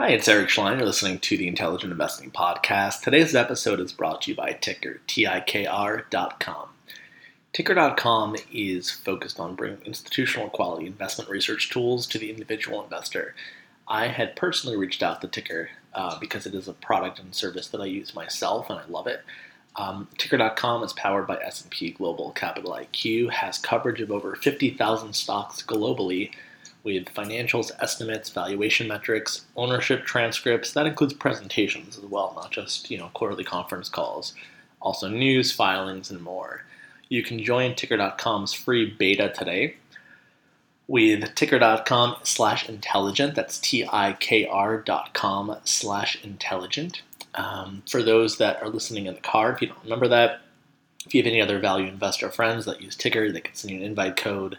Hi, it's Eric Schleien. You're listening to the Intelligent Investing Podcast. Today's episode is brought to you by TIKR, T-I-K-R.com. TIKR.com is focused on bringing institutional quality investment research tools to the individual investor. I had personally reached out to TIKR uh, because it is a product and service that I use myself and I love it. Um, TIKR.com is powered by S&P Global Capital IQ, has coverage of over 50,000 stocks globally, with financials, estimates, valuation metrics, ownership transcripts. That includes presentations as well, not just you know quarterly conference calls. Also news, filings, and more. You can join TIKR.com's free beta today with TIKR.com slash intelligent. That's T-I-K-R dot com slash intelligent. Um, for those that are listening in the car, if you don't remember that, if you have any other value investor friends that use TIKR, they can send you an invite code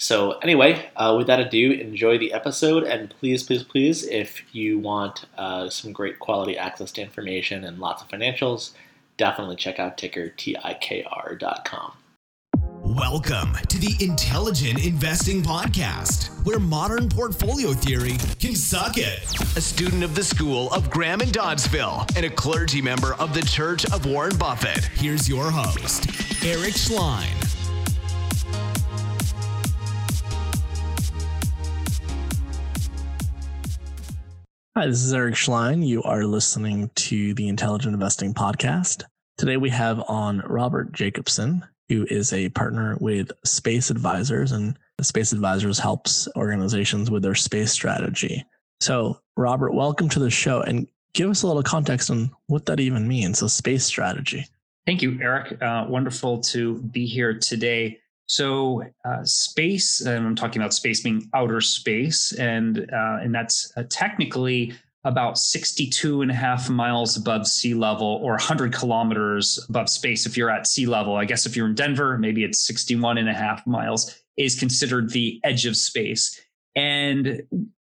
so, anyway, uh, without ado, enjoy the episode, and please, please, please, if you want uh, some great quality access to information and lots of financials, definitely check out ticker tikr.com. Welcome to the Intelligent Investing Podcast, where modern portfolio theory can suck it. A student of the School of Graham and Doddsville and a clergy member of the Church of Warren Buffett. Here's your host, Eric Schleien. Hi, this is Eric Schleien. You are listening to the Intelligent Investing Podcast. Today we have on Robert Jacobson, who is a partner with Space Advisors, and Space Advisors helps organizations with their space strategy. So, Robert, welcome to the show and give us a little context on what that even means, a space strategy. Thank you, Eric. Uh, wonderful to be here today. So uh, space, and I'm talking about space being outer space, and uh, and that's uh, technically about 62 and a half miles above sea level or 100 kilometers above space if you're at sea level. I guess if you're in Denver, maybe it's 61 and a half miles is considered the edge of space. And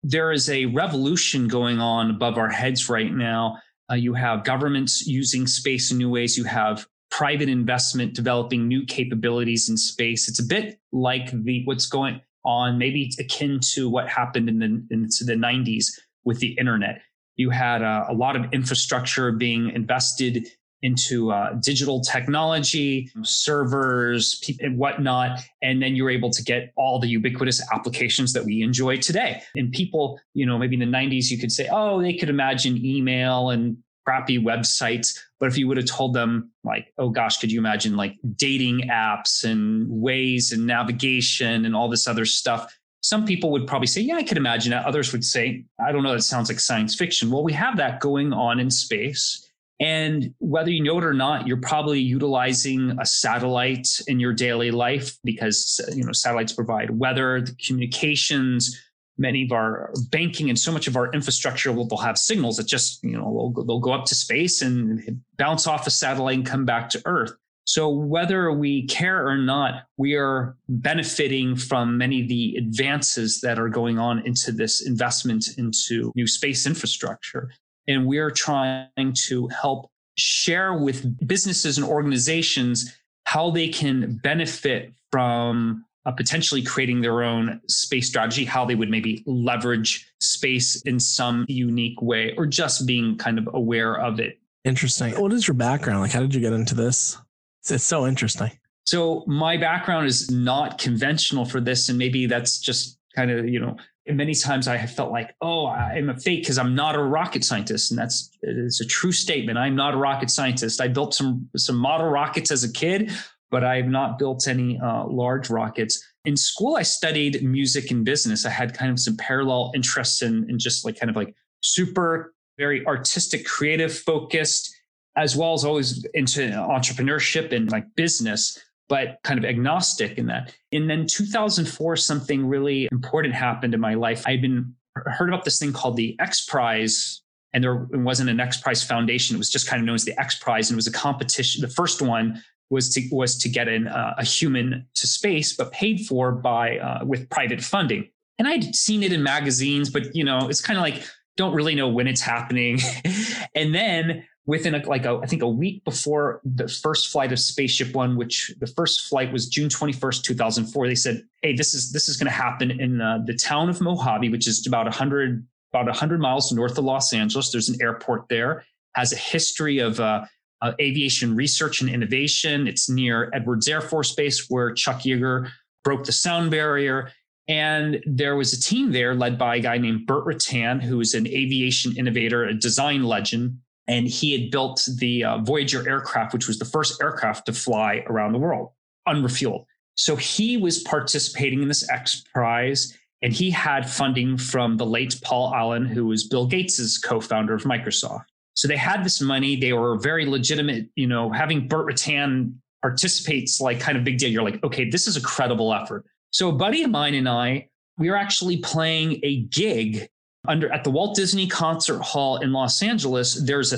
there is a revolution going on above our heads right now. Uh, you have governments using space in new ways. You have private investment developing new capabilities in space. It's a bit like the what's going on, maybe akin to what happened in the into the 90s with the internet. You had uh, a lot of infrastructure being invested into uh, digital technology, servers, and whatnot. And then you're able to get all the ubiquitous applications that we enjoy today. And people, you know, maybe in the 90s, you could say, oh, they could imagine email and crappy websites. But if you would have told them, like, oh gosh, could you imagine like dating apps and Waze and navigation and all this other stuff? Some people would probably say, yeah, I could imagine that. Others would say, I don't know, that sounds like science fiction. Well, we have that going on in space. And whether you know it or not, you're probably utilizing a satellite in your daily life because you know satellites provide weather, communications, many of our banking and so much of our infrastructure will they'll have signals that just you know they'll, they'll go up to space and bounce off a satellite and come back to earth. So whether we care or not we are benefiting from many of the advances that are going on into this investment into new space infrastructure. And we're trying to help share with businesses and organizations how they can benefit from uh, potentially creating their own space strategy, how they would maybe leverage space in some unique way, or just being kind of aware of it. Interesting. What is your background? Like, how did you get into this? It's, it's so interesting. So, my background is not conventional for this. And maybe that's just kind of, you know, many times I have felt like, oh, I'm a fake because I'm not a rocket scientist, and that's it's a true statement. I'm not a rocket scientist. I built some some model rockets as a kid, but I have not built any uh, large rockets. In school, I studied music and business. I had kind of some parallel interests in, in just like kind of like super, very artistic, creative focused, as well as always into entrepreneurship and like business, but kind of agnostic in that. And then 2004, something really important happened in my life. I'd been heard about this thing called the X Prize and there wasn't an X Prize Foundation. It was just kind of known as the X Prize, and it was a competition. The first one was to was to get an, uh, a human to space, but paid for by uh, with private funding. And I'd seen it in magazines, but you know, it's kind of like don't really know when it's happening. and then within a, like a, I think a week before the first flight of SpaceShipOne, which the first flight was June twenty first, two thousand four, they said, "Hey, this is this is going to happen in uh, the town of Mojave, which is about hundred about 100 miles north of Los Angeles. There's an airport there, has a history of uh, aviation research and innovation. It's near Edwards Air Force Base, where Chuck Yeager broke the sound barrier. And there was a team there led by a guy named Burt Rutan, who is an aviation innovator, a design legend. And he had built the uh, Voyager aircraft, which was the first aircraft to fly around the world, unrefueled. So he was participating in this X Prize, and he had funding from the late Paul Allen, who was Bill Gates's co-founder of Microsoft. So they had this money. They were very legitimate. You know, having Burt Rutan participates like kind of big deal. You're like, okay, this is a credible effort. So a buddy of mine and I, we were actually playing a gig under at the Walt Disney Concert Hall in Los Angeles. There's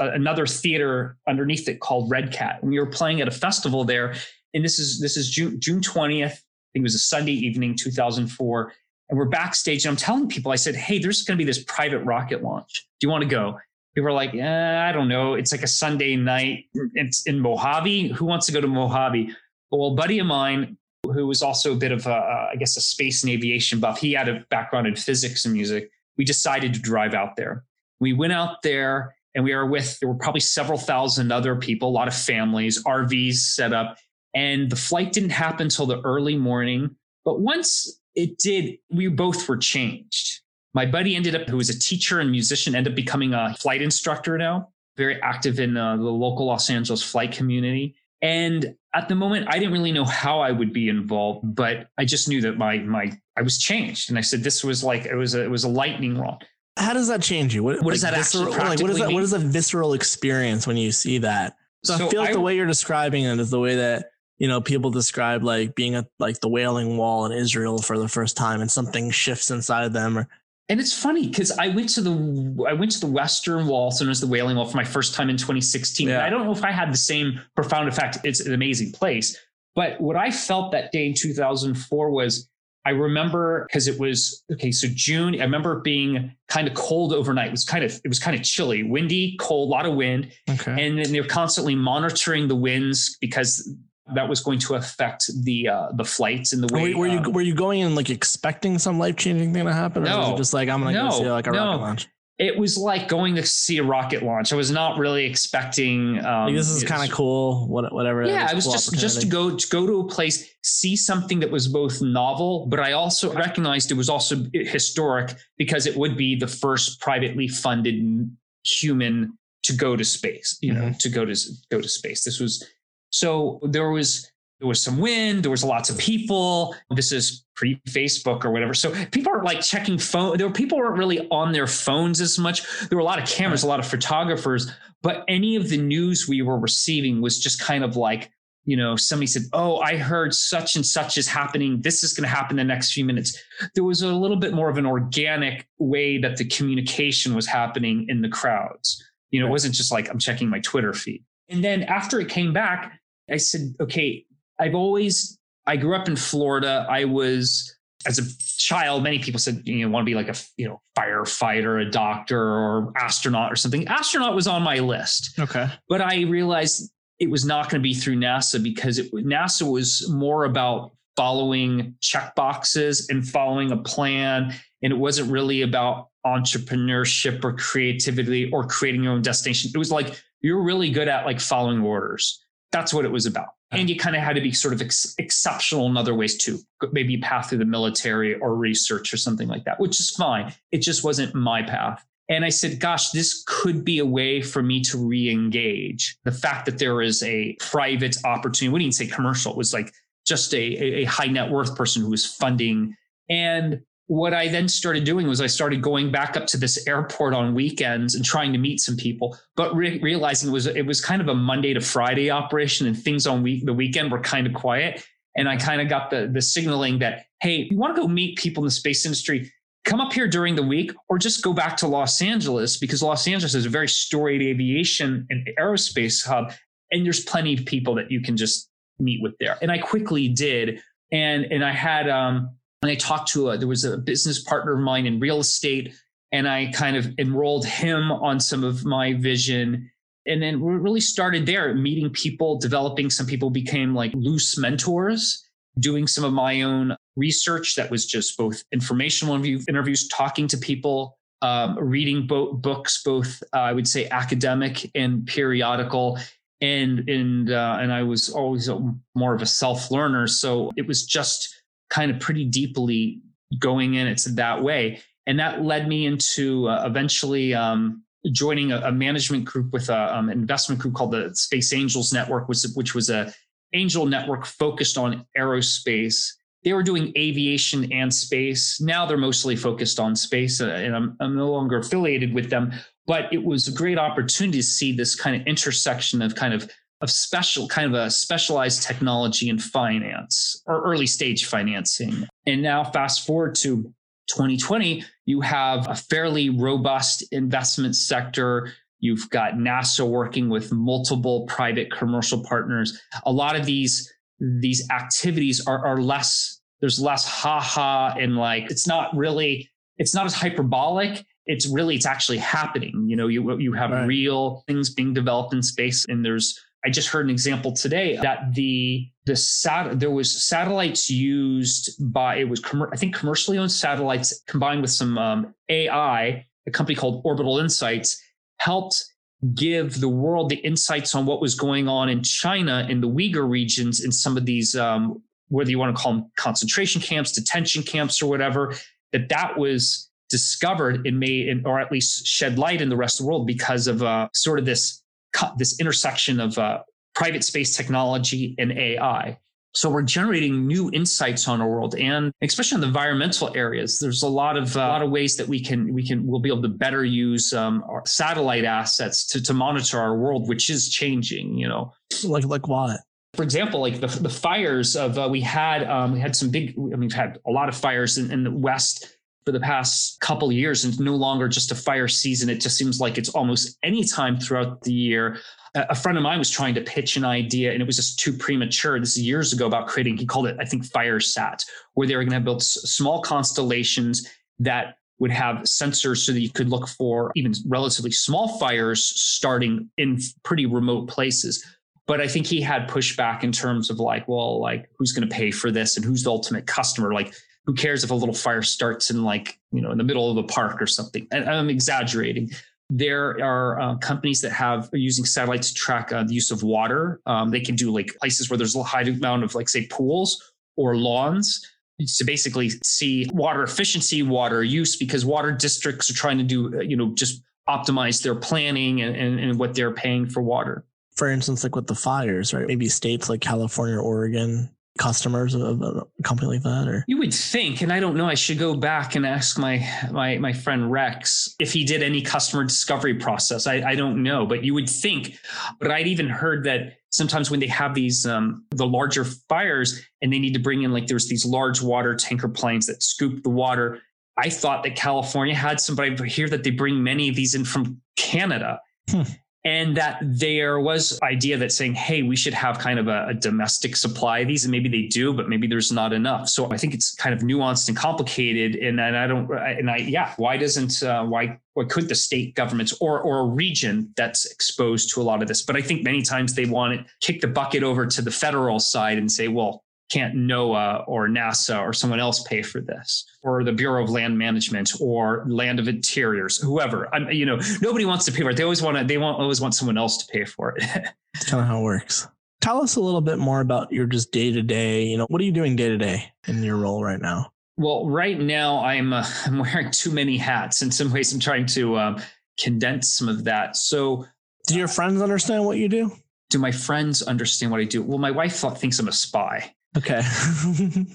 a, another theater underneath it called REDCAT, and we were playing at a festival there. And this is this is June June twentieth. I think it was a Sunday evening, 2004. And we're backstage, and I'm telling people, I said, "Hey, there's going to be this private rocket launch. Do you want to go?" People are like, eh, "I don't know. It's like a Sunday night. It's in Mojave. Who wants to go to Mojave?" Well, buddy of mine who was also a bit of a, I guess, a space and aviation buff. He had a background in physics and music. We decided to drive out there. We went out there and we were with, there were probably several thousand other people, a lot of families, RVs set up. And the flight didn't happen until the early morning. But once it did, we both were changed. My buddy ended up, who was a teacher and musician, ended up becoming a flight instructor now, very active in uh, the local Los Angeles flight community. And at the moment, I didn't really know how I would be involved, but I just knew that my my I was changed, and I said this was like it was a, it was a lightning rod. How does that change you? What, what like does that visceral, actually like, what is that? Mean? What is a visceral experience when you see that? So, so I feel like I, the way you're describing it is the way that you know people describe like being at like the Wailing Wall in Israel for the first time, and something shifts inside of them, or and it's funny because I went to the I went to the Western Wall, so known as the Wailing Wall, for my first time in 2016. Yeah. And I don't know if I had the same profound effect. It's an amazing place, but what I felt that day in 2004 was I remember because it was okay. So June, I remember being kind of cold overnight. It was kind of it was kind of chilly, windy, cold, a lot of wind, okay. and then they're constantly monitoring the winds because that was going to affect the uh, the flights and the way. Were, were um, you were you going in like expecting some life changing thing to happen, or no, was it just like I'm gonna no, go see like a no. rocket launch? It was like going to see a rocket launch. I was not really expecting. Um, like this is kind of cool. What, whatever. Yeah, it was cool just just to go to go to a place, see something that was both novel, but I also recognized it was also historic because it would be the first privately funded human to go to space. You know, mm-hmm. to go to go to space. This was so there was there was some wind, there was lots of people. This is pre-Facebook or whatever. So people are like checking phone. There were people weren't really on their phones as much. There were a lot of cameras, a lot of photographers, but any of the news we were receiving was just kind of like, you know, somebody said, Oh, I heard such and such is happening. This is going to happen the next few minutes. There was a little bit more of an organic way that the communication was happening in the crowds. You know, it wasn't just like I'm checking my Twitter feed. And then after it came back, I said, okay, I've always, I grew up in Florida. I was, as a child, many people said, you know, want to be like a, you know, firefighter, a doctor or astronaut or something. Astronaut was on my list. Okay. But I realized it was not going to be through NASA because it, NASA was more about following check boxes and following a plan. And it wasn't really about entrepreneurship or creativity or creating your own destination. It was like, you're really good at like following orders. That's what it was about. Uh-huh. And you kind of had to be sort of ex- exceptional in other ways too. Maybe path through the military or research or something like that, which is fine. It just wasn't my path. And I said, gosh, this could be a way for me to re engage. The fact that there is a private opportunity, we didn't say commercial, it was like just a, a high net worth person who was funding. And what I then started doing was I started going back up to this airport on weekends and trying to meet some people, but re- realizing it was it was kind of a Monday to Friday operation, and things on week the weekend were kind of quiet. And I kind of got the the signaling that hey, you want to go meet people in the space industry, come up here during the week, or just go back to Los Angeles because Los Angeles is a very storied aviation and aerospace hub, and there's plenty of people that you can just meet with there. And I quickly did, and and I had um and I talked to a, there was a business partner of mine in real estate, and I kind of enrolled him on some of my vision. And then we really started there, meeting people, developing. Some people became like loose mentors, doing some of my own research that was just both informational interviews, talking to people, um, reading bo- books, both uh, I would say academic and periodical, and and uh, and I was always more of a self learner, so it was just kind of pretty deeply going in it that way, and that led me into uh, eventually um, joining a, a, management group with an um, investment group called the Space Angels Network, which, which was a angel network focused on aerospace they were doing aviation and space. Now they're mostly focused on space, uh, and I'm, I'm no longer affiliated with them. But it was a great opportunity to see this kind of intersection of kind of of special kind of a specialized technology and finance or early stage financing. And now fast forward to 2020, you have a fairly robust investment sector. You've got NASA working with multiple private commercial partners. A lot of these these activities are, are less there's less ha ha and like it's not really it's not as hyperbolic it's really it's actually happening you know you you have right. real things being developed in space and there's i just heard an example today that the the sat there was satellites used by it was com- i think commercially owned satellites combined with some um, ai a company called orbital insights helped give the world the insights on what was going on in China in the Uyghur regions in some of these, um, whether you want to call them concentration camps, detention camps, or whatever, that that was discovered and made, or at least shed light in the rest of the world because of uh, sort of this this intersection of uh, private space technology and AI. So we're generating new insights on our world, and especially in the environmental areas, there's a lot of uh, a lot of ways that we can we can we'll be able to better use um, our satellite assets to to monitor our world, which is changing. You know, like like what? For example, like the the fires of uh, we had um, we had some big. I mean, we've had a lot of fires in, in the west for the past couple years and no longer just a fire season it just seems like it's almost any time throughout the year a friend of mine was trying to pitch an idea and it was just too premature. This is years ago about creating, he called it, I think, FireSat, where they were going to build small constellations that would have sensors so that you could look for even relatively small fires starting in pretty remote places. But I think he had pushback in terms of like, well, like who's going to pay for this and who's the ultimate customer? Like, who cares if a little fire starts in like, you know, in the middle of a park or something? And I'm exaggerating there are uh, companies that have are using satellites to track uh, the use of water. Um, they can do like places where there's a high amount of like say pools or lawns to basically see water efficiency, water use, because water districts are trying to do uh, you know just optimize their planning and, and, and what they're paying for water. For instance, like with the fires, right? Maybe states like California or Oregon customers of a company like that or? You would think and i don't know i should go back and ask my my my friend rex if he did any customer discovery process. I, I don't know but you would think but i'd even heard that sometimes when they have these um, the larger fires and they need to bring in like there's these large water tanker planes that scoop the water. I thought that california had some but i hear that they bring many of these in from canada. Hmm and that there was idea that saying hey we should have kind of a, a, domestic supply of these and maybe they do but maybe there's not enough. So i think it's kind of nuanced and complicated and, and i don't and i yeah why doesn't uh, why why could the state governments or or a region that's exposed to a lot of this? But i think many times they want to kick the bucket over to the federal side and say well can't NOAA or NASA or someone else pay for this, or the Bureau of Land Management or Land of Interiors, whoever. I'm, you know, nobody wants to pay for it. They always want to. They want always want someone else to pay for it. That's kind of how it works. Tell us a little bit more about your just day to day. You know, what are you doing day to day in your role right now? Well, right now I'm uh, I'm wearing too many hats. In some ways, I'm trying to um, condense some of that. So, do your friends understand what you do? Do my friends understand what I do? Well, my wife thinks I'm a spy. Okay.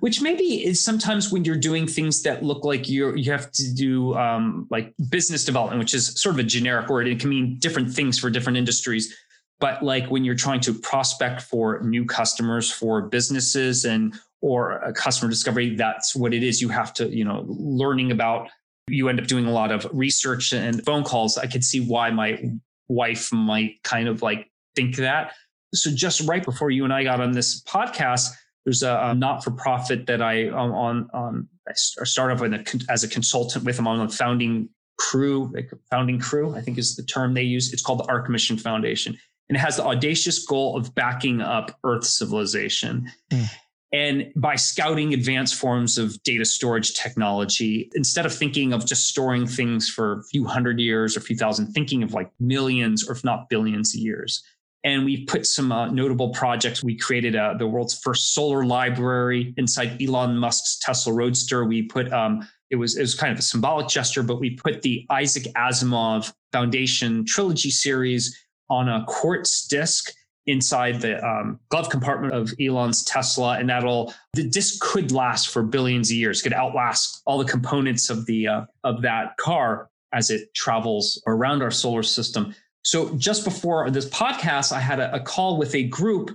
Which maybe is sometimes when you're doing things that look like you you have to do um, like business development, which is sort of a generic word. It can mean different things for different industries. But like when you're trying to prospect for new customers for businesses and or a customer discovery, that's what it is. You have to, you know, learning about. You end up doing a lot of research and phone calls. I could see why my wife might kind of like think that so just right before you and I got on this podcast, there's a, a not-for-profit that I um, on on I started off as a consultant with them on the founding crew, like founding crew, I think is the term they use. It's called the Arch Mission Foundation, and it has the audacious goal of backing up Earth civilization. Mm. And by scouting advanced forms of data storage technology, instead of thinking of just storing things for a few hundred years or a few thousand, thinking of like millions or if not billions of years. And we put some uh, notable projects. We created uh, the world's first solar library inside Elon Musk's Tesla Roadster. We put um, it was it was kind of a symbolic gesture, but we put the Isaac Asimov Foundation trilogy series on a quartz disc inside the um, glove compartment of Elon's Tesla, and that'll the disc could last for billions of years, could outlast all the components of the uh, of that car as it travels around our solar system. So just before this podcast, I had a, a call with a group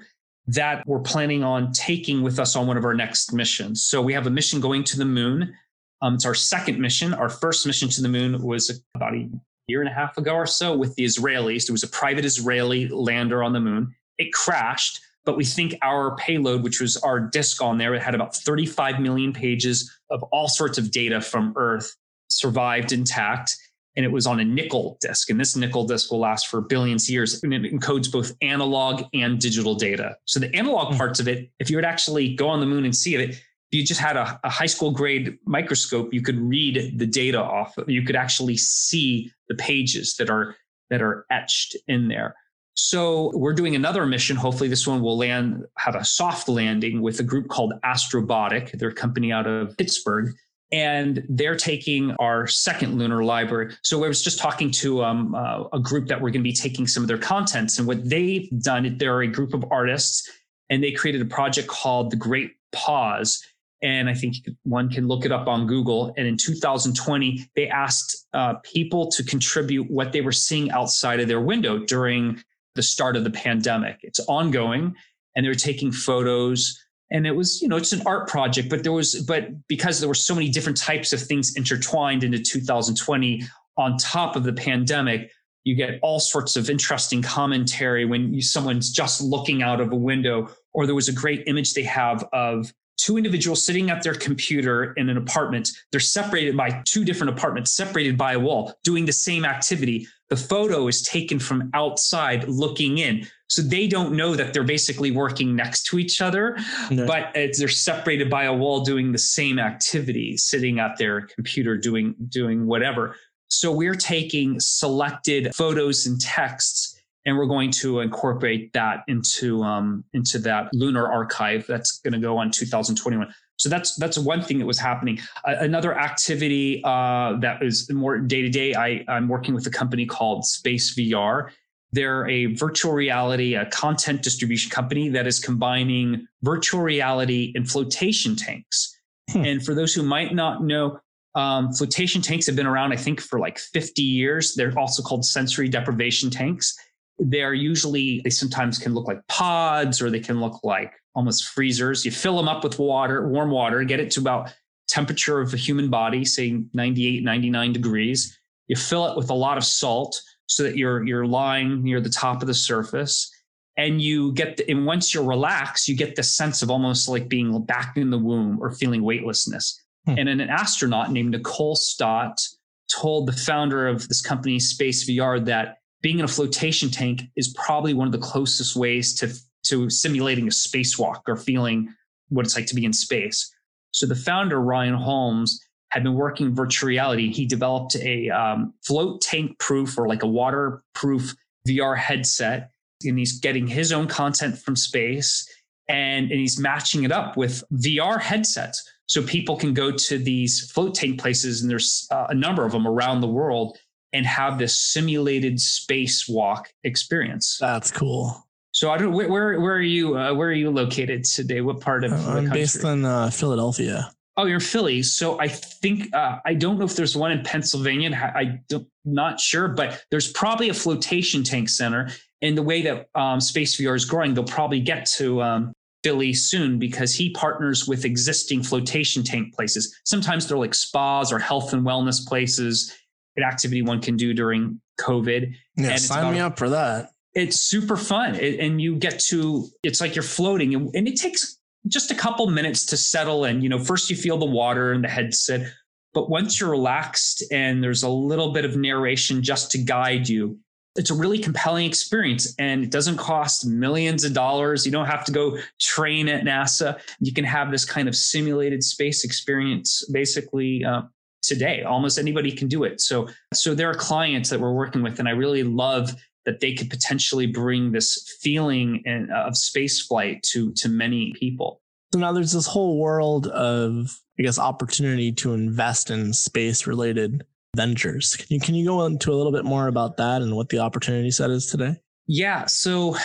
that we're planning on taking with us on one of our next missions. So we have a mission going to the moon. Um, it's our second mission. Our first mission to the moon was about a year and a half ago or so with the Israelis. There was a private Israeli lander on the moon. It crashed, but we think our payload, which was our disk on there, it had about 35 million pages of all sorts of data from Earth, survived intact and it was on a nickel disk. And this nickel disk will last for billions of years. And it encodes both analog and digital data. So the analog hmm. parts of it, if you would actually go on the moon and see it, if you just had a, a high school grade microscope, you could read the data off. Of, You could actually see the pages that are that are etched in there. So we're doing another mission. Hopefully, this one will land have a soft landing with a group called Astrobotic. They're a company out of Pittsburgh and they're taking our second lunar library. So I was just talking to um, uh, a group that we're going to be taking some of their contents, and what they've done, they're a group of artists, and they created a project called the Great Pause. And I think one can look it up on Google. And in 2020, they asked uh, people to contribute what they were seeing outside of their window during the start of the pandemic. It's ongoing, and they're taking photos and it was you know it's an art project but there was but because there were so many different types of things intertwined into 2020 on top of the pandemic you get all sorts of interesting commentary when you, someone's just looking out of a window or there was a great image they have of two individuals sitting at their computer in an apartment. They're separated by two different apartments separated by a wall doing the same activity the photo is taken from outside looking in so they don't know that they're basically working next to each other, no. but they're separated by a wall doing the same activity, sitting at their computer doing doing whatever. So we're taking selected photos and texts and we're going to incorporate that into um, into that lunar archive that's going to go on 2021 so that's that's one thing that was happening uh, another activity uh, that is more day to day i'm working with a company called SpaceVR they're a virtual reality, a content distribution company that is combining virtual reality and flotation tanks. Hmm. And for those who might not know, um, flotation tanks have been around, I think, for like 50 years. They're also called sensory deprivation tanks. They're usually, they sometimes can look like pods or they can look like almost freezers. You fill them up with water, warm water, get it to about temperature of a human body, say 98, 99 degrees. You fill it with a lot of salt so that you're you're lying near the top of the surface and you get the, and once you're relaxed you get the sense of almost like being back in the womb or feeling weightlessness hmm. and an astronaut named nicole stott told the founder of this company SpaceVR that being in a flotation tank is probably one of the closest ways to to simulating a spacewalk or feeling what it's like to be in space so the founder ryan holmes had been working virtual reality. He developed a um, float tank proof or like a waterproof VR headset, and he's getting his own content from space and, and he's matching it up with VR headsets. So people can go to these float tank places, and there's uh, a number of them around the world, and have this simulated spacewalk experience. That's cool. So I don't. Where where, are you? Uh, where are you located today? What part of? I'm based in uh, Philadelphia. Oh, you're Philly. So I think uh, I don't know if there's one in Pennsylvania. I am not sure, but there's probably a flotation tank center. And the way that um, Space VR is growing, they'll probably get to um, Philly soon because he partners with existing flotation tank places. Sometimes they're like spas or health and wellness places. An activity one can do during COVID. Yeah, and sign me up for that. It's super fun, it, and you get to. It's like you're floating, and, and it takes just a couple minutes to settle in. You know, first you feel the water and the headset, but once you're relaxed and there's a little bit of narration just to guide you, it's a really compelling experience and it doesn't cost millions of dollars. You don't have to go train at NASA. You can have this kind of simulated space experience basically uh, today. Almost anybody can do it. So, so there are clients that we're working with, and I really love that they could potentially bring this feeling in, uh, of space flight to to many people. So now there's this whole world of, I guess, opportunity to invest in space related ventures. Can you can you go into a little bit more about that and what the opportunity set is today? Yeah, so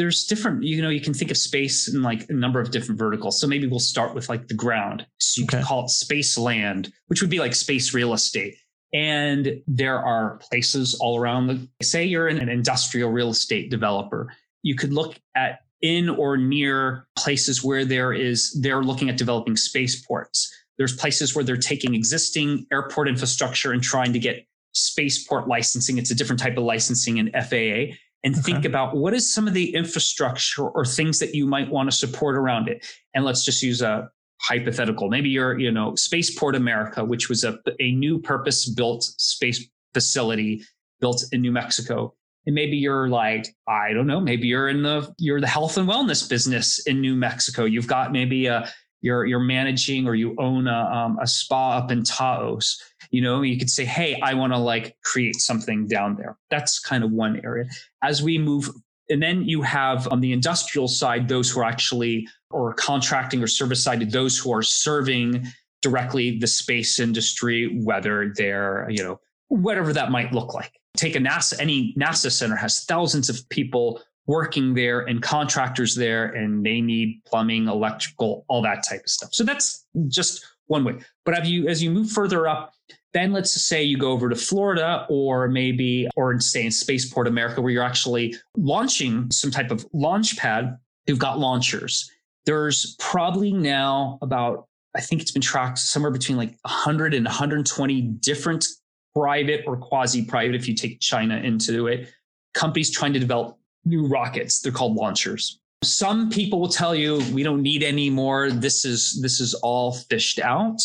there's different, you know, you can think of space in like a number of different verticals. So maybe we'll start with like the ground. So you okay. can call it space land, which would be like space real estate. And there are places all around the say you're an industrial real estate developer. You could look at in or near places where there is they're looking at developing spaceports there's places where they're taking existing airport infrastructure and trying to get spaceport licensing. It's a different type of licensing in FAA. And okay. think about what is some of the infrastructure or things that you might want to support around it. And let's just use a hypothetical. Maybe you're, you know, Spaceport America, which was a, a new purpose built space facility built in New Mexico. And maybe you're like, I don't know, maybe you're in the you're the health and wellness business in New Mexico. You've got maybe a you're you're managing or you own a, um, a spa up in Taos, you know, you could say, hey, I want to like create something down there. That's kind of one area. As we move, and then you have on the industrial side those who are actually or contracting or service side, those who are serving directly the space industry, whether they're you know whatever that might look like. Take a NASA, any NASA center has thousands of people working there and contractors there and they need plumbing electrical all that type of stuff so that's just one way but you as you move further up then let's say you go over to florida or maybe or stay in spaceport america where you're actually launching some type of launch pad you've got launchers there's probably now about i think it's been tracked somewhere between like 100 and 120 different private or quasi private if you take china into it companies trying to develop new rockets. They're called launchers. Some people will tell you we don't need any more. This is this is all fished out,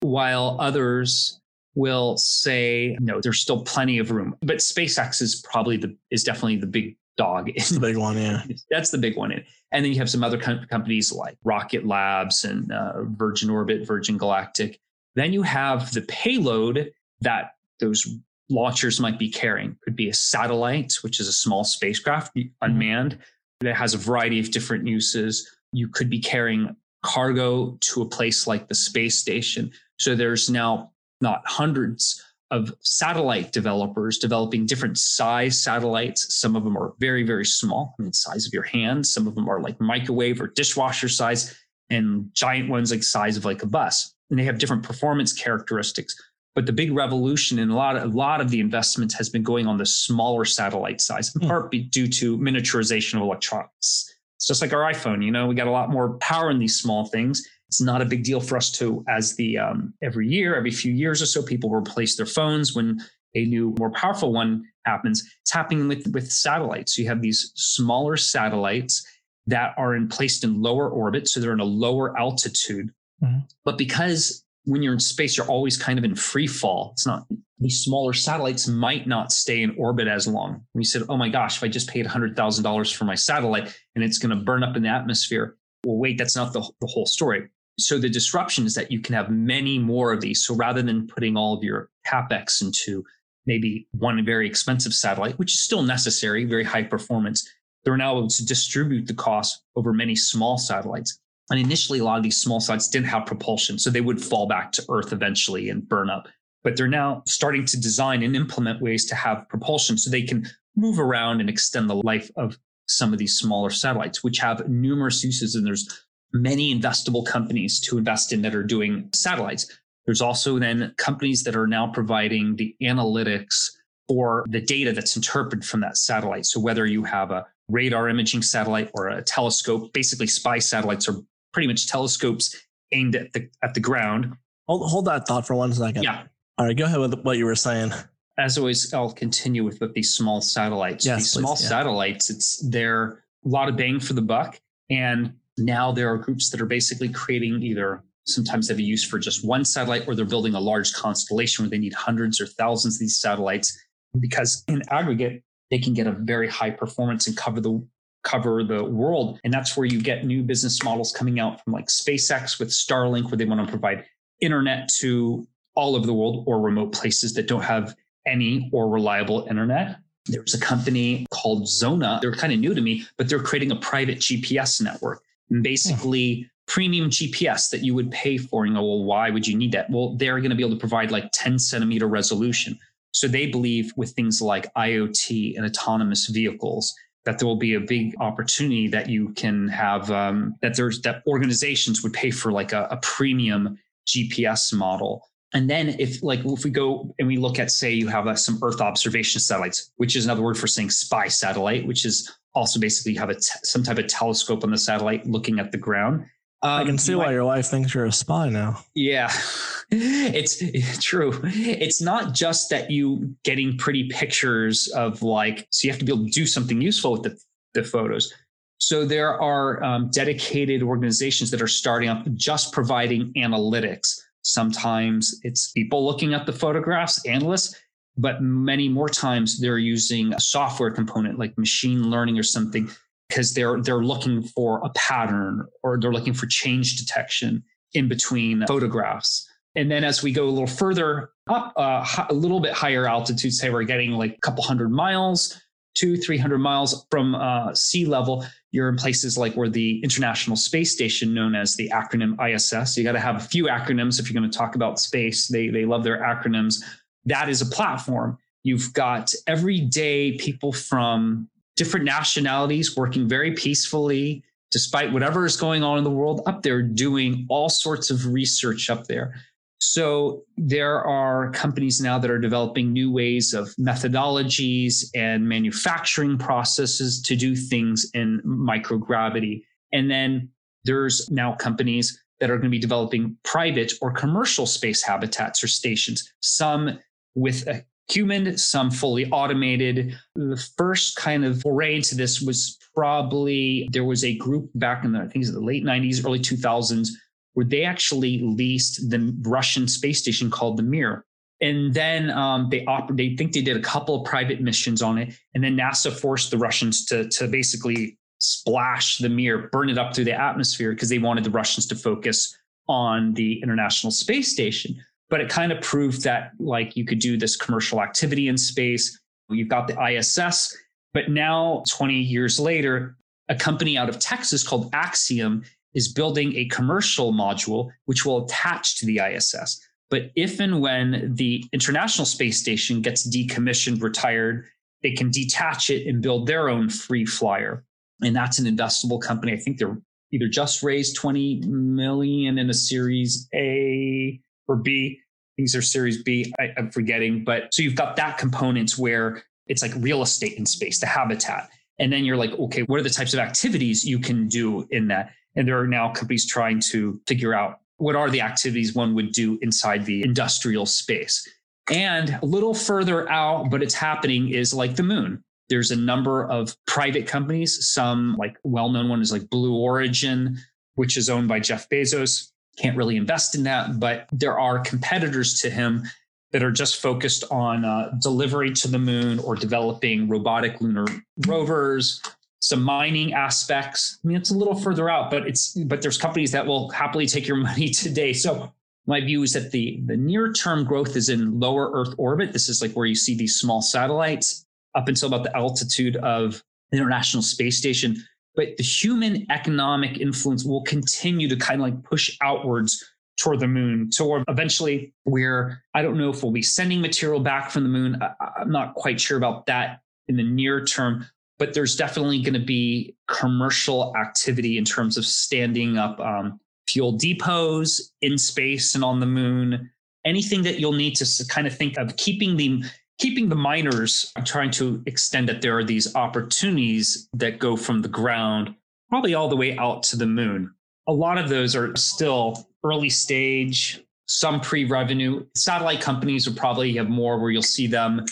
while others will say no. There's still plenty of room. But SpaceX is probably the is definitely the big dog. It's the big one, yeah. That's the big one. And then you have some other com- companies like Rocket Labs and uh, Virgin Orbit, Virgin Galactic. Then you have the payload that those launchers might be carrying. Could be a satellite, which is a small spacecraft, mm-hmm. unmanned, that has a variety of different uses. You could be carrying cargo to a place like the space station. So there's now not hundreds of satellite developers developing different size satellites. Some of them are very, very small, I mean, size of your hand. Some of them are like microwave or dishwasher size, and giant ones like size of like a bus. And they have different performance characteristics. But the big revolution in a lot of a lot of the investments has been going on the smaller satellite size, in hmm. part due to miniaturization of electronics. It's just like our iPhone, you know, we got a lot more power in these small things. It's not a big deal for us to, as the um, every year, every few years or so, people replace their phones when a new, more powerful one happens. It's happening with with satellites. You have these smaller satellites that are in, placed in lower orbit, so they're in a lower altitude. Mm-hmm. But because when you're in space, you're always kind of in free fall. It's not these smaller satellites might not stay in orbit as long. We said, oh my gosh, if I just paid $100,000 for my satellite and it's going to burn up in the atmosphere. Well, wait, that's not the, the whole story. So the disruption is that you can have many more of these. So rather than putting all of your capex into maybe one very expensive satellite, which is still necessary, very high performance, they're now able to distribute the cost over many small satellites. And initially, a lot of these small sites didn't have propulsion, so they would fall back to Earth eventually and burn up. But they're now starting to design and implement ways to have propulsion so they can move around and extend the life of some of these smaller satellites, which have numerous uses. And there's many investable companies to invest in that are doing satellites. There's also then companies that are now providing the analytics for the data that's interpreted from that satellite. So whether you have a radar imaging satellite or a telescope, basically spy satellites are pretty much telescopes aimed at the at the ground. Hold hold that thought for one second. Yeah. All right, go ahead with what you were saying. As always, I'll continue with with these small satellites. Yes, these please, small yeah. satellites, it's they're a lot of bang for the buck. And now there are groups that are basically creating either sometimes they have a use for just one satellite or they're building a large constellation where they need hundreds or thousands of these satellites because in aggregate they can get a very high performance and cover the cover the world. And that's where you get new business models coming out from like SpaceX with Starlink, where they want to provide internet to all over the world or remote places that don't have any or reliable internet. There's a company called Xona. They're kind of new to me, but they're creating a private GPS network. And basically, premium GPS that you would pay for. You know, well, why would you need that? Well, they're going to be able to provide like 10 centimeter resolution. So they believe with things like IoT and autonomous vehicles that there will be a big opportunity that you can have um, that there's that organizations would pay for like a, a premium GPS model. And then if like if we go and we look at say you have uh, some Earth observation satellites, which is another word for saying spy satellite, which is also basically you have a te- some type of telescope on the satellite looking at the ground. Um, I can see why your wife thinks you're a spy now. Yeah, it's, it's, true. It's not just that you getting pretty pictures of like, so you have to be able to do something useful with the, the photos. So there are um, dedicated organizations that are starting up just providing analytics. Sometimes it's people looking at the photographs, analysts, but many more times they're using a software component like machine learning or something because they're they're looking for a pattern or they're looking for change detection in between photographs. And then as we go a little further up, uh, a little bit higher altitude, say we're getting like a couple hundred miles, two, 300 miles from uh, sea level, you're in places like where the International Space Station, known as the acronym ISS. You got to have a few acronyms if you're going to talk about space. They, they love their acronyms. That is a platform. You've got everyday people from different nationalities working very peacefully, despite whatever is going on in the world, up there doing all sorts of research up there. So there are companies now that are developing new ways of methodologies and manufacturing processes to do things in microgravity. And then there's now companies that are going to be developing private or commercial space habitats or stations, some with a human, some fully automated. The first kind of foray into this was probably there was a group back in the, I think it's the late 90s, early 2000s, where they actually leased the Russian space station called the Mir. And then um, they op- they think they did a couple of private missions on it, and then NASA forced the Russians to to basically splash the Mir, burn it up through the atmosphere because they wanted the Russians to focus on the International Space Station but it kind of proved that like you could do this commercial activity in space. You've got the ISS, but now 20 years later, a company out of Texas called Axiom is building a commercial module which will attach to the ISS. But if and when the International Space Station gets decommissioned, retired, they can detach it and build their own free flyer. And that's an investable company. I think they're either just raised 20 million in a series A or B. Things are Series B. I, I'm forgetting, but so you've got that component where it's like real estate in space, the habitat. And then you're like, okay, what are the types of activities you can do in that? And there are now companies trying to figure out what are the activities one would do inside the industrial space. And a little further out, but it's happening, is like the moon. There's a number of private companies, some like well known one is like Blue Origin, which is owned by Jeff Bezos can't really invest in that. But there are competitors to him that are just focused on uh, delivery to the moon or developing robotic lunar rovers some mining aspects. I mean it's a little further out but it's but there's companies that will happily take your money today. So my view is that the the near term growth is in lower earth orbit. This is like where you see these small satellites up until about the altitude of the international space station but the human economic influence will continue to kind of like push outwards toward the moon. So eventually, we're, I don't know if we'll be sending material back from the moon. I, I'm not quite sure about that in the near term, but there's definitely going to be commercial activity in terms of standing up um, fuel depots in space and on the moon. Anything that you'll need to kind of think of keeping the keeping the miners trying to extend that there are these opportunities that go from the ground probably all the way out to the moon. A lot of those are still early stage, some pre revenue. Satellite companies will probably have more where you'll see them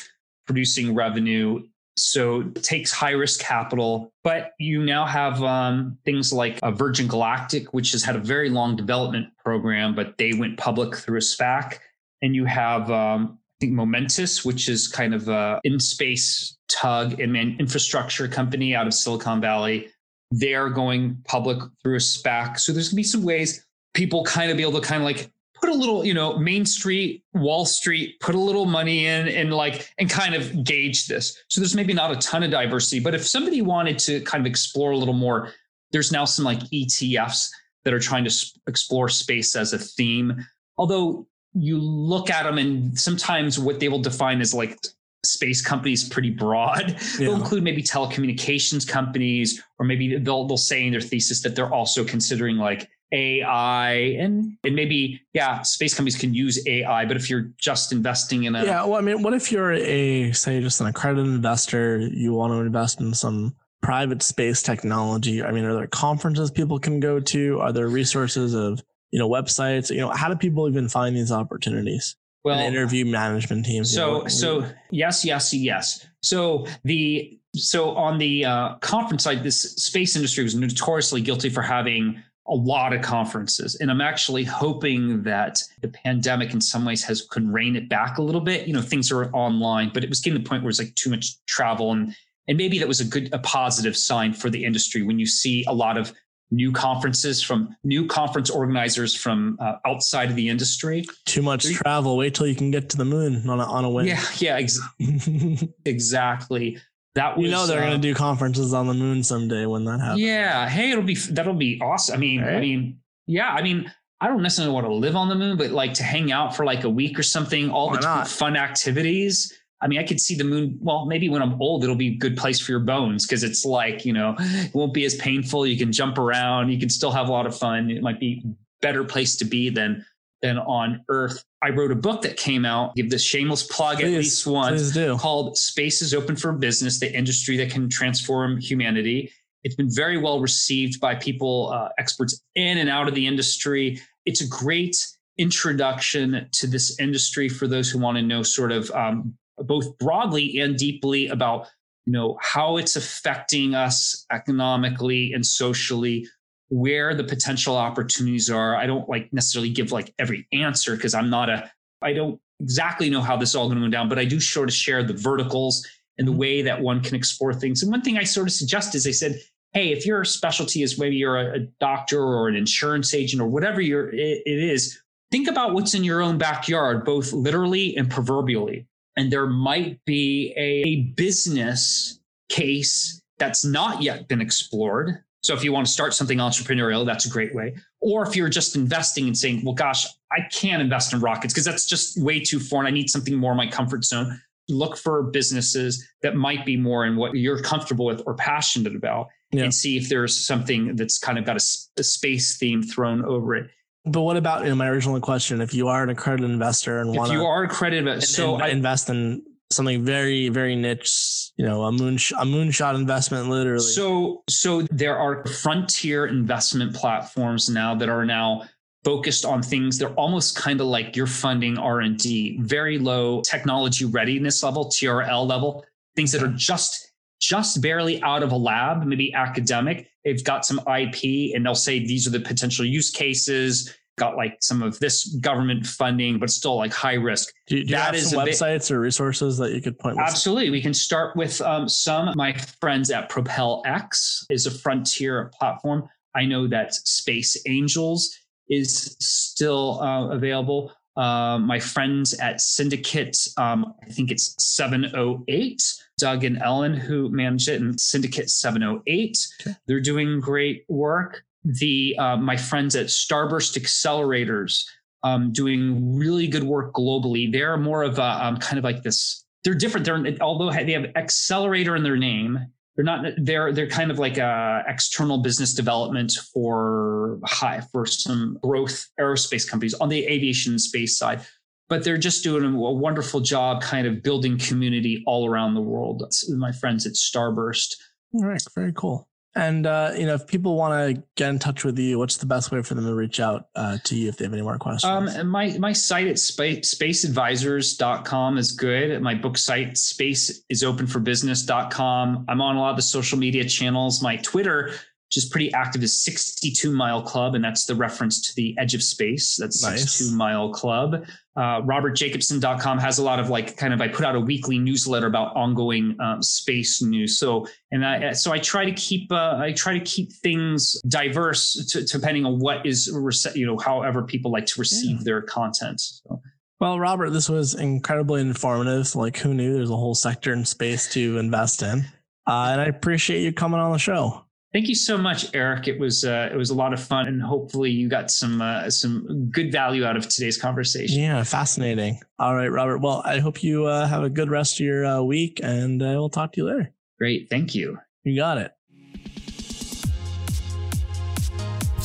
producing revenue. So it takes high risk capital, but you now have um, things like a Virgin Galactic, which has had a very long development program, but they went public through a SPAC. And you have um, think Momentus, which is kind of a in space tug and infrastructure company out of Silicon Valley. They're going public through a SPAC. So there's gonna be some ways people kind of be able to kind of like put a little, you know, Main Street, Wall Street, put a little money in and like and kind of gauge this. So there's maybe not a ton of diversity, but if somebody wanted to kind of explore a little more, there's now some like ETFs that are trying to explore space as a theme. Although you look at them and sometimes what they will define as like space companies pretty broad. Yeah. They'll include maybe telecommunications companies, or maybe they'll they'll say in their thesis that they're also considering like AI and and maybe yeah, space companies can use AI, but if you're just investing in a yeah, well, I mean, what if you're a say just an accredited investor, you want to invest in some private space technology? I mean, are there conferences people can go to? Are there resources of you know websites? You know, how do people even find these opportunities? Well, and interview management teams. So you know, so yes, yes, yes. So the so on the uh, conference side, this space industry was notoriously guilty for having a lot of conferences. And I'm actually hoping that the pandemic in some ways has could rein it back a little bit. You know, things are online, but it was getting to the point where it's like too much travel and and maybe that was a good a positive sign for the industry when you see a lot of new conferences from new conference organizers from uh, outside of the industry. Too much travel. Wait till you can get to the moon on a on a whim. Yeah, yeah, ex- exactly that was, you know they're uh, going to do conferences on the moon someday when that happens. Yeah, hey, it'll be that'll be awesome. I mean, right? I mean, yeah, I mean, I don't necessarily want to live on the moon, but like to hang out for like a week or something, all Why the not? fun activities. I mean, I could see the moon. Well, maybe when I'm old, it'll be a good place for your bones because it's like you know, it won't be as painful. You can jump around. You can still have a lot of fun. It might be better place to be than than on Earth. I wrote a book that came out, give this shameless plug please, at least once, called Space is Open for Business, the industry that can transform humanity. It's been very well received by people, uh, experts in and out of the industry. It's a great introduction to this industry for those who want to know sort of um, both broadly and deeply about you know how it's affecting us economically and socially where the potential opportunities are. I don't like necessarily give like every answer because I'm not a, I don't exactly know how this is all going to go down, but I do sort of share the verticals and the mm-hmm. way that one can explore things. And one thing I sort of suggest is I said, hey, if your specialty is maybe you're a, a doctor or an insurance agent or whatever you're, it, it is, think about what's in your own backyard, both literally and proverbially. And there might be a business case that's not yet been explored so if you want to start something entrepreneurial, that's a great way. Or if you're just investing and saying, well, gosh, I can't invest in rockets because that's just way too foreign. I need something more in my comfort zone. Look for businesses that might be more in what you're comfortable with or passionate about yeah. and see if there's something that's kind of got a, a space theme thrown over it. But what about know, my original question? If you are an accredited investor and want to, you are accredited, so I, invest in something very very niche you know a moon a moonshot investment literally so so there are frontier investment platforms now that are now focused on things they're almost kind of like you're funding r&d very low technology readiness level trl level things that are just just barely out of a lab maybe academic they've got some ip and they'll say these are the potential use cases got like some of this government funding, but still like high risk. Do, you, do that is websites bit, or resources that you could point? Absolutely, we can start with um, some. My friends at Propel X is a frontier platform. I know that Space Angels is still uh, available. Uh, my friends at Syndicate, um, I think it's 708, Doug and Ellen, who manage it, and Syndicate 708. Okay. They're doing great work the uh, my friends at Starburst Accelerators um, doing really good work globally. They're more of a um, kind of like this. They're different. They're although they have accelerator in their name. They're not. They're they're kind of like a external business development for high for some growth aerospace companies on the aviation space side. But they're just doing a wonderful job, kind of building community all around the world. My friends at Starburst. All right, very cool. And uh, you know, if people want to get in touch with you, what's the best way for them to reach out uh, to you if they have any more questions? Um, my my site at space, spaceadvisors.com is good. My book site space is open for business.com. I'm on a lot of the social media channels. My Twitter which is pretty active, is 62 Mile Club, and that's the reference to the edge of space. That's Nice. 62 Mile Club. Uh, RobertJacobson.com has a lot of like kind of I put out a weekly newsletter about ongoing um, space news. So and I so I try to keep uh, I try to keep things diverse to, depending on what is you know however people like to receive Yeah. their content. So. Well, Robert, this was incredibly informative. Like, who knew there's a whole sector in space to invest in? Uh, and I appreciate you coming on the show. Thank you so much, Eric. It was uh, it was a lot of fun, and hopefully you got some uh, some good value out of today's conversation. Yeah, fascinating. All right, Robert. Well, I hope you uh, have a good rest of your uh, week, and uh, we'll talk to you later. Great, thank you. You got it.